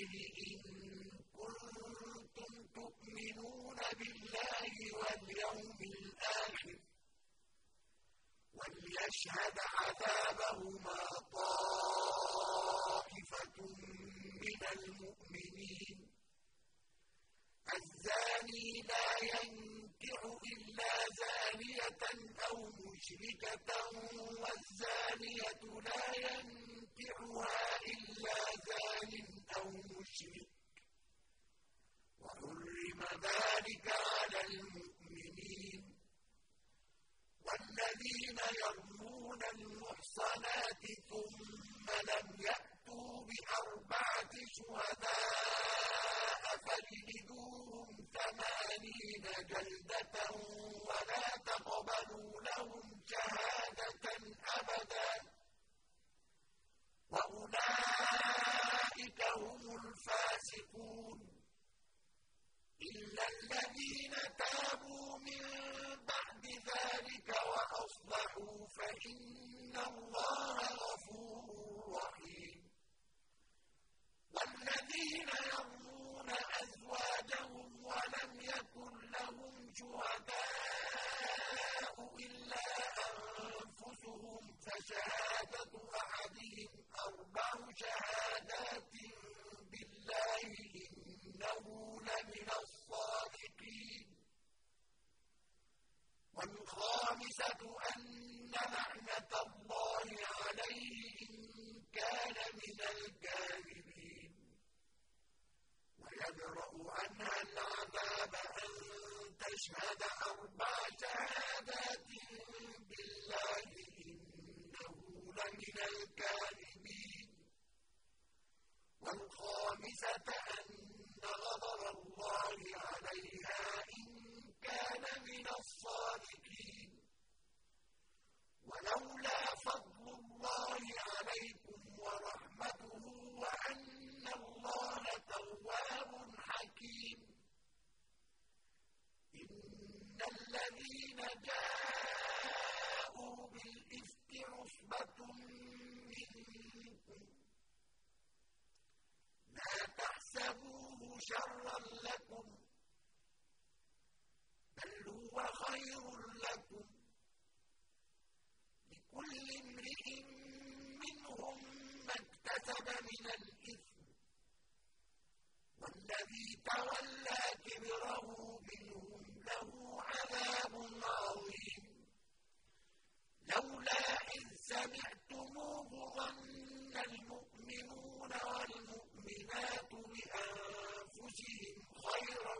الله إن كنتم تؤمنون بالله واليوم الآخر وليشهد عذابهما طائفة من المؤمنين الزاني لا ينكح إلا زانية أو مشركة والزانية لا ينكحها إلا زان أو مشرك وحرم ذلك على المؤمنين والذين يرمون المحصنات ثم لم يأتوا بأربعة شهداء فاجلدوهم ثمانين جلدة ولا تقبلوا لهم شهادة أبدا. وأولئك هم الفاسقون إلا الذين تابوا من بعد ذلك وأصلحوا فإن الله غفور رحيم والذين يرمون أزواجهم ولم يكن لهم شهداء إلا أنفسهم فشهادة أحدهم أربع شهادات بالله إنه لمن الصادقين والخامسة أن لعنة الله عليه إن كان من الكاذبين ويدرأ عنها العذاب أن تشهد أربع شهادات بالله إنه لمن الكاذبين والخامسة أن غضب الله عليها إن كان من الصادقين ولولا فضل الله عليكم ورحمته وأن الله تواب حكيم إن الذين جاءوا بالإفك عصبة منكم لا تحسبوه شرا لكم بل هو خير لكم لكل امرئ منهم ما اكتسب من الإثم والذي تولى كبره منهم له عذاب عظيم لولا إذ سمعتموه ظن المؤمنون والمؤمنات بأنفسهم خيرا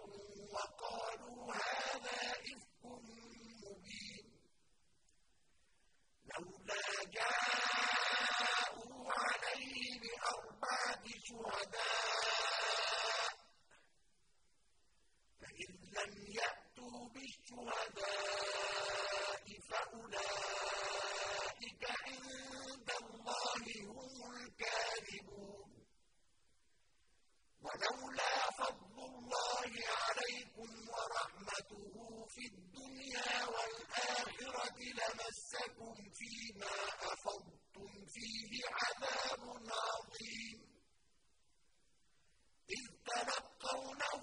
وقالوا هذا إفك مبين لولا جاءوا عليه بأربعة شهداء فإن لم يأتوا بالشهداء فأولئك عند الله هم الكاذبون. ولولا فضل الله عليكم ورحمته في الدنيا والآخرة لمسكم فيما أفضتم فيه عذاب عظيم إذ تلقونه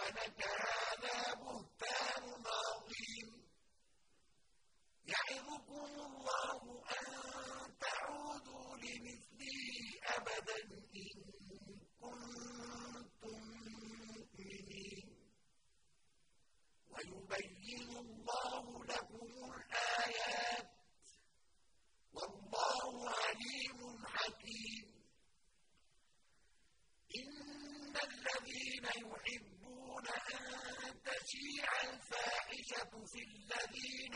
الْعَذَابُ فِي الَّذِينَ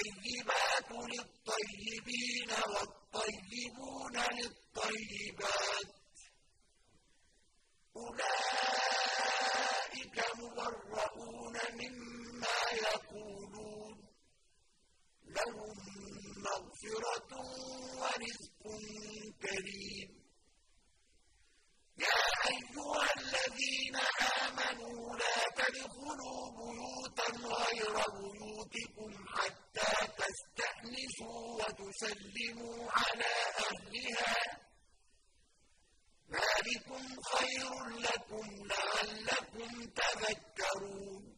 الطيبات للطيبين والطيبون للطيبات. أولئك مبرؤون مما يقولون. لهم مغفرة ورزق كريم. يا أيها الذين آمنوا لا تدخلوا بيوتا غير بيوتكم حتى تستأنسوا وتسلموا على أهلها. ذلكم خير لكم لعلكم تذكرون.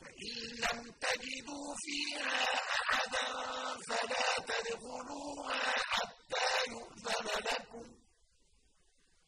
فإن لم تجدوا فيها أحدا فلا تدخلوها حتى يؤذن لكم.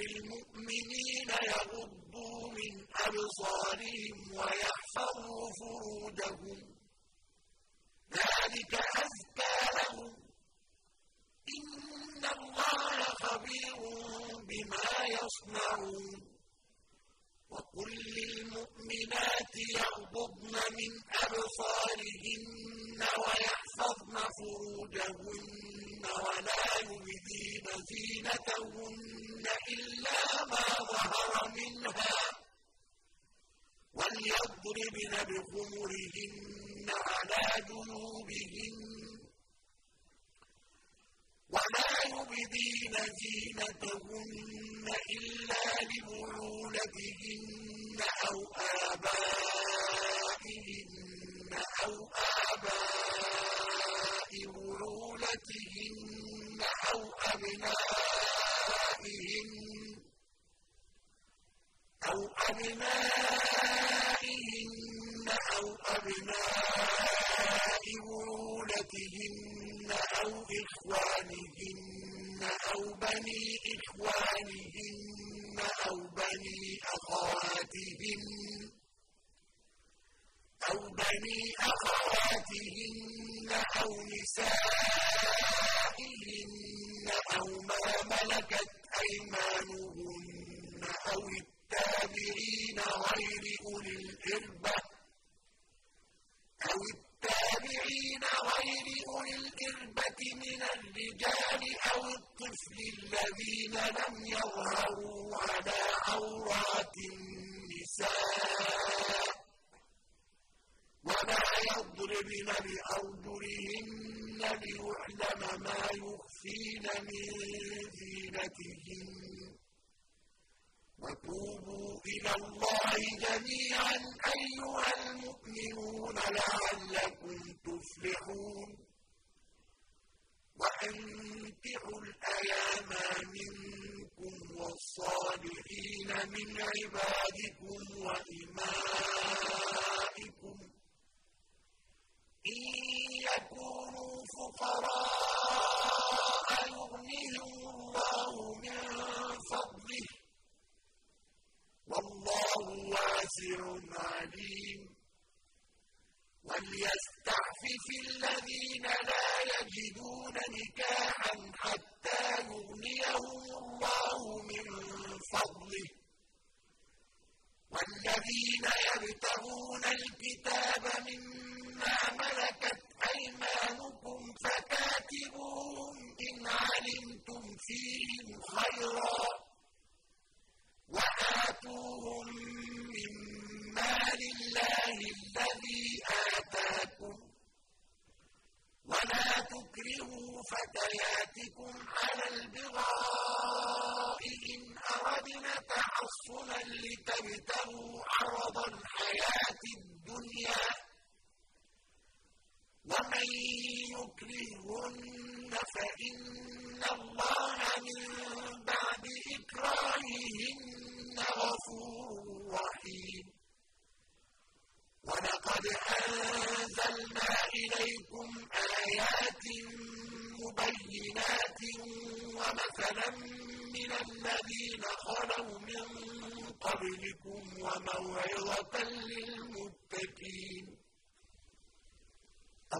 للمؤمنين يغضوا من أبصارهم ويحفظوا فروجهم. ذلك أزكى لهم. إن الله خبير بما يصنعون. وقل للمؤمنات يغضضن من أبصارهن ويحفظن فروجهن ولا يبدين زينتهن. إلا ما ظهر منها وليضربن بخمرهن على جنوبهن ولا يبدين زينتهن إلا لبعولتهن أو آبائهن أبنائهن أو أبناء بعولتهن أو إخوانهن أو بني إخوانهن أو بني أخواتهن الذين لم يظهروا على عورات النساء ولا يضربن بأرجلهن ليعلم ما يخفين من زينتهن. وتوبوا إلى الله جميعا أيها المؤمنون لعلكم من عبادكم وإمائكم إن يكونوا فقراء يغنيهم الله من فضله والله واسع عليم وليستعفف الذين لا يجدون نكاحا حتى يغنيهم الله من فضله والذين يبتغون الكتاب مما ملكت أيمانكم فكاتبوهم إن علمتم فيهم خيرا وآتوهم من مال الله الذي آتاكم ولا تكرهوا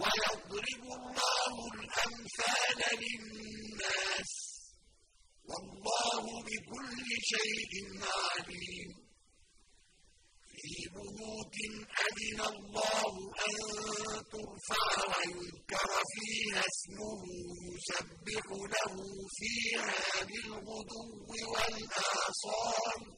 ويضرب الله الأمثال للناس والله بكل شيء عليم. في بيوت أذن الله أن ترفع ويذكر فيها اسمه يسبح له فيها بالغدو والآصال.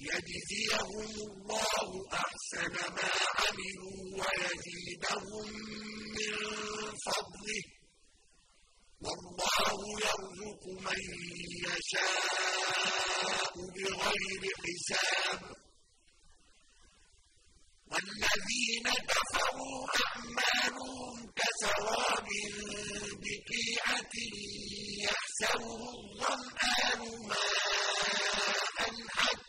ليجزيهم الله أحسن ما عملوا ويزيدهم من فضله. والله يرزق من يشاء بغير حساب. والذين كفروا أعمالهم كسراب بقيعة يحسبه الظمآن ماء حتى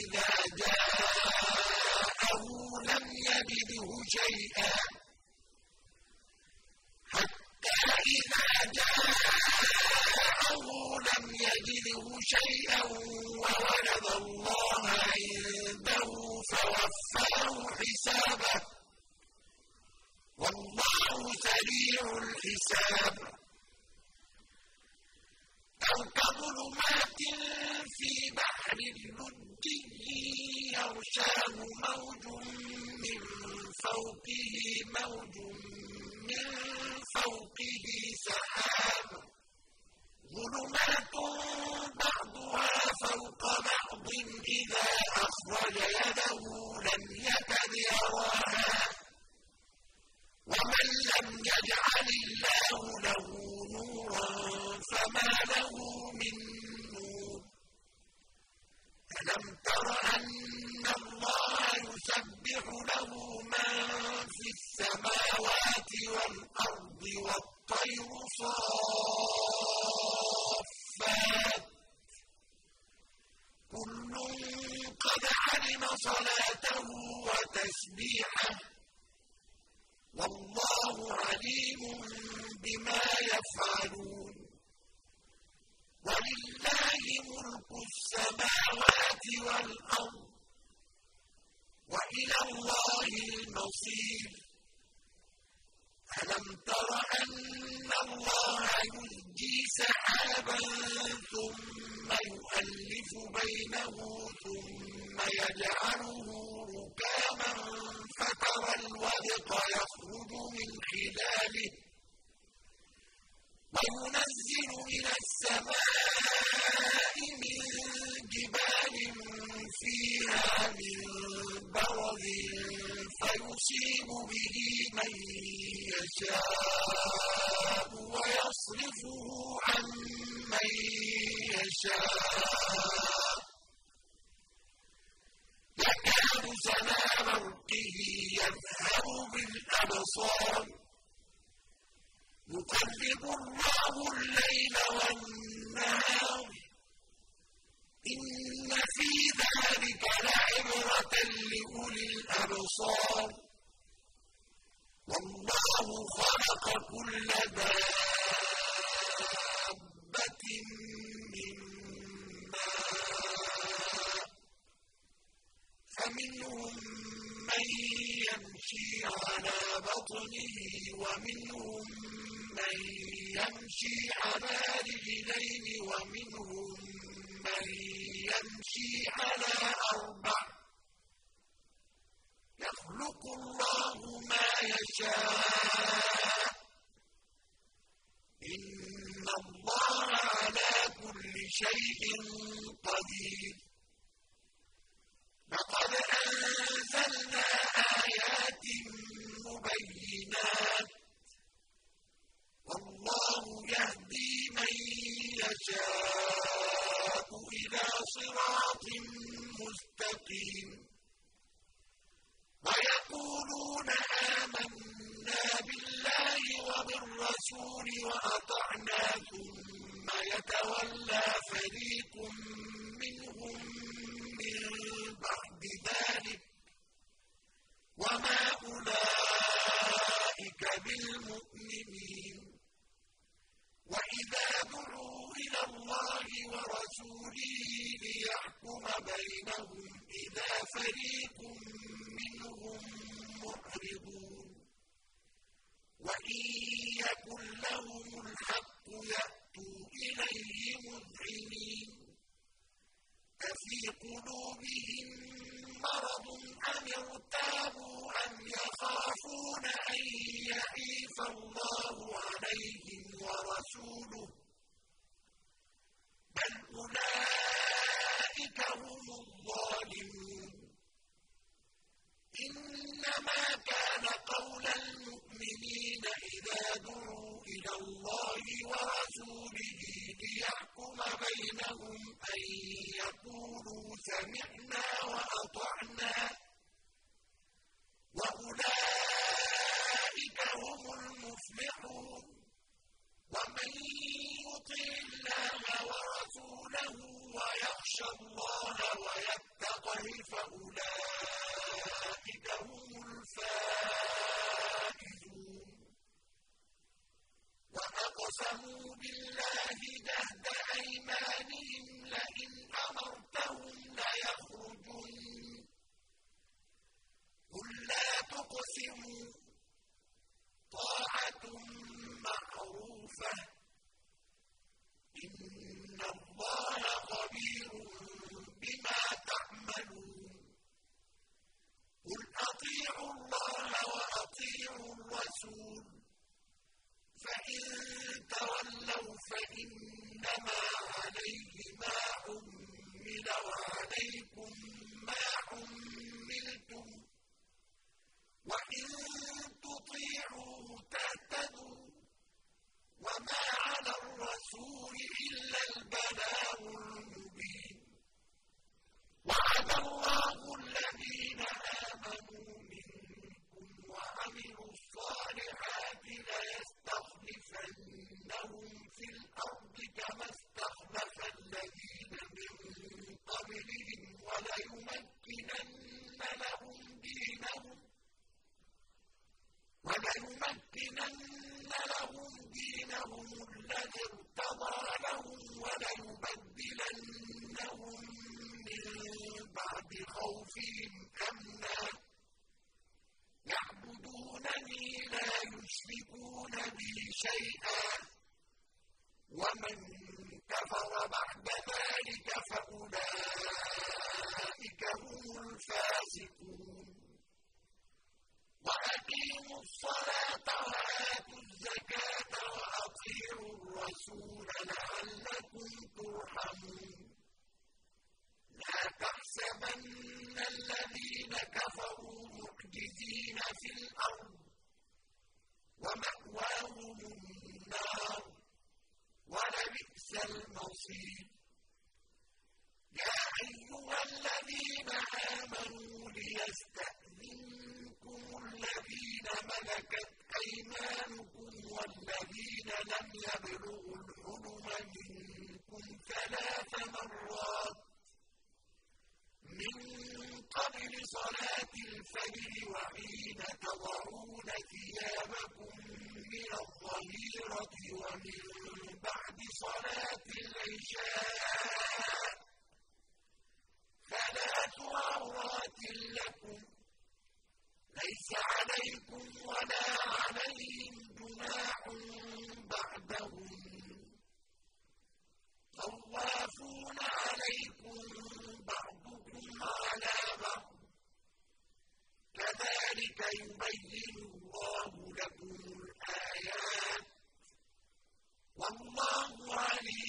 إذا جاءه لم يجده شيئا حتى إذا جاءه لم يجده شيئا وولد الله عنده فوفاه حسابه. والله سريع الحساب. موج من فوقه موج من فوقه سحاب. ظلمات بعضها فوق بعض إذا أخرج يده لم يكد يراها. ومن لم يجعل الله له نورا فما له من نور. ألم تر أن الله يسبح له من في السماوات والأرض والطير صافات. كل قد علم صلاته وتسبيحه. والله عليم بما يفعلون. فيصيب به من يشاء ويصرفه عن من يشاء. يكاد سنا برقه يذهب بالأبصار. يقلب الله الليل والنهار. إن في ذلك لعبرة لأولي الأبصار. والله خلق كل دابة من فمنهم من يمشي على بطنه ومنهم من يمشي على رجلين ومنهم من يمشي على أربع يخلق الله ما يشاء إن الله على كل شيء قدير لقد أنزلنا آيات مبينات والله يهدي من يشاء إلى صراط مستقيم ويقولون آمنا بالله وبالرسول وأطعنا ثم يتولى فريق منهم من بعد ذلك وما أولئك بالمؤمنين وإذا دعوا إلى الله ورسوله ليحكم بينهم إذا فريق منهم معرضون وإن يكن لهم الحق يأتوا إليه مذعنين. أفي قلوبهم مرض أم ارتابوا أم يخافون أن يحيف الله ليحكم بينهم أن يقولوا سمعنا وأطعنا وأولئك هم المفلحون. ومن يطع الله ورسوله ويخشى الله ويتقي فأولئك وَأَقْسَمُوا بِاللَّهِ جَهْدَ أَيْمَانِهِمْ لَئِنْ أَمَرْتَهُمْ لَيَخْرُجُنَّ ۖ قُل لَّا تُقْسِمُوا ۖ طَاعَةٌ مَّعْرُوفَةٌ ۚ إِنَّ اللَّهَ خَبِيرٌ بِمَا تَعْمَلُونَ قُلْ أَطِيعُوا اللَّهَ وَأَطِيعُوا الرَّسُولَ ۖ فَإِن تَوَلَّوْا فَإِنَّمَا عَلَيْهِ مَا حُمِّلَ وَعَلَيْكُم مَّا حُمِّلْتُمْ ۖ وَإِن تُطِيعُوهُ تَهْتَدُوا ۚ وَمَا عَلَى الرَّسُولِ إِلَّا الْبَلَاغُ الْمُبِينُ. وَعَدَ اللَّهُ الَّذِينَ آمَنُوا مِنكُمْ وَعَمِلُوا الصَّالِحَاتِ لَيَسْتَخْلِفَنَّهُمْ فِي الْأَرْضِ كَمَا اسْتَخْلَفَ الَّذِينَ مِن قَبْلِهِمْ وَلَيُمَكِّنَنَّ لَهُمْ دِينَهُمُ الَّذِي ارْتَضَىٰ لَهُمْ وَلَيُبَدِّلَنَّهُم مِّن بَعْدِ خَوْفِهِمْ أَمْنًا ۚ. يَعْبُدُونَنِي لَا يُشْرِكُونَ بِي شَيْئًا ۚ وَمَن كَفَرَ بَعْدَ ذَٰلِكَ فَأُولَٰئِكَ هُمُ الْفَاسِقُونَ وَأَقِيمُوا الصَّلَاةَ وَآتُوا الزَّكَاةَ وَأَطِيعُوا الرَّسُولَ لَعَلَّكُمْ تُرْحَمُونَ لَا تَحْسَبَنَّ الَّذِينَ كَفَرُوا مُعْجِزِينَ فِي الْأَرْضِ ۚ وَمَأْوَاهُمُ النَّارُ ۖ وَلَبِئْسَ الْمَصِيرُ يَا أَيُّهَا الَّذِينَ آمَنُوا لِيَسْتَأْذِنكُمُ الَّذِينَ مَلَكَتْ أَيْمَانُكُمْ وَالَّذِينَ لَمْ يَبْلُغُوا الْحُلُمَ مِنكُمْ ثَلَاثَ مَرَّاتٍ مِّن قَبْلِ صَلَاةِ الْفَجْرِ وَحِينَ تَضَعُونَ ثِيَابَكُم مِّنَ الظَّهِيرَةِ وَمِن بَعْدِ صَلَاةِ الْعِشَاءِ ثَلَاثُ عَوْرَاتٍ لَّكُمْ ۚ لَيْسَ وَلَا عَلَيْهِمْ جُنَاحٌ بَعْدَهُنَّ ۚ طَوَّافُونَ عَلَيْكُم بَعْضُكُمْ عَلَىٰ بَعْضٍ ۚ كَذَٰلِكَ يُبَيِّنُ اللَّهُ لَكُمُ الْآيَاتِ ۗ وَاللَّهُ عَلِيمٌ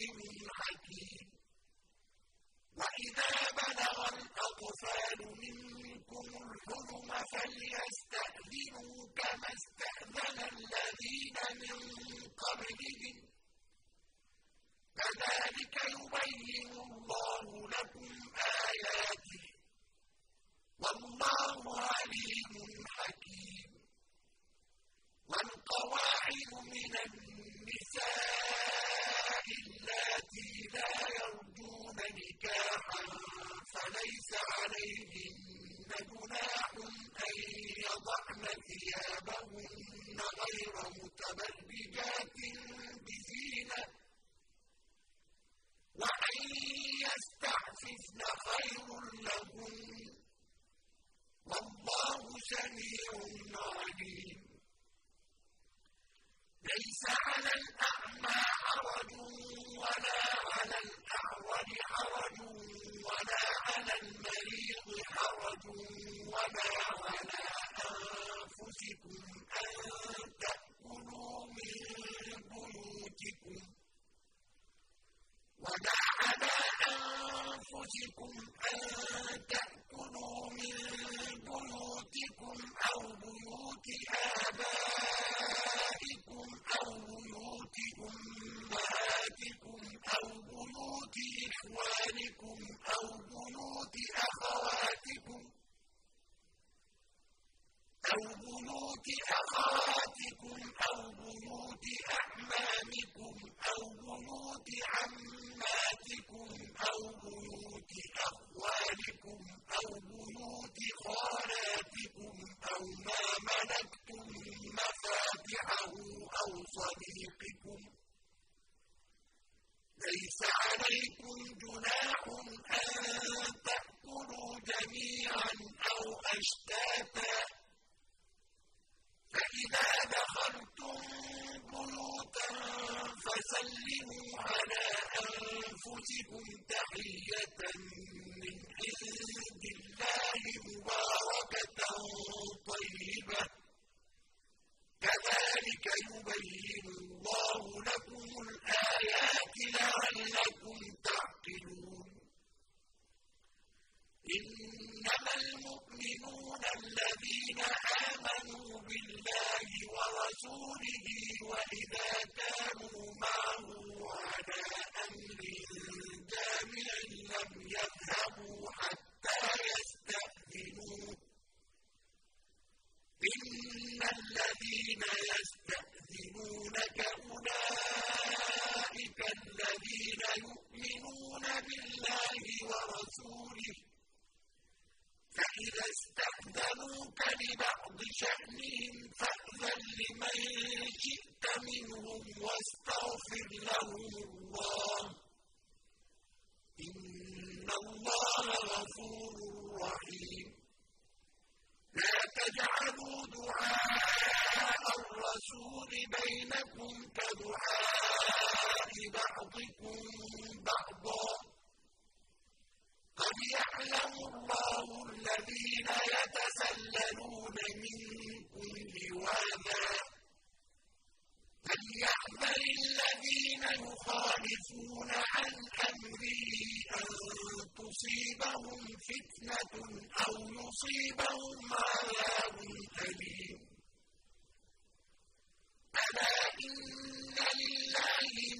بعضا. قد يعلم الله الذين يتسللون منكم لواذا فليحذر الذين يخالفون عن أمره أن تصيبهم فتنة أو يصيبهم عذاب أليم. ألا إن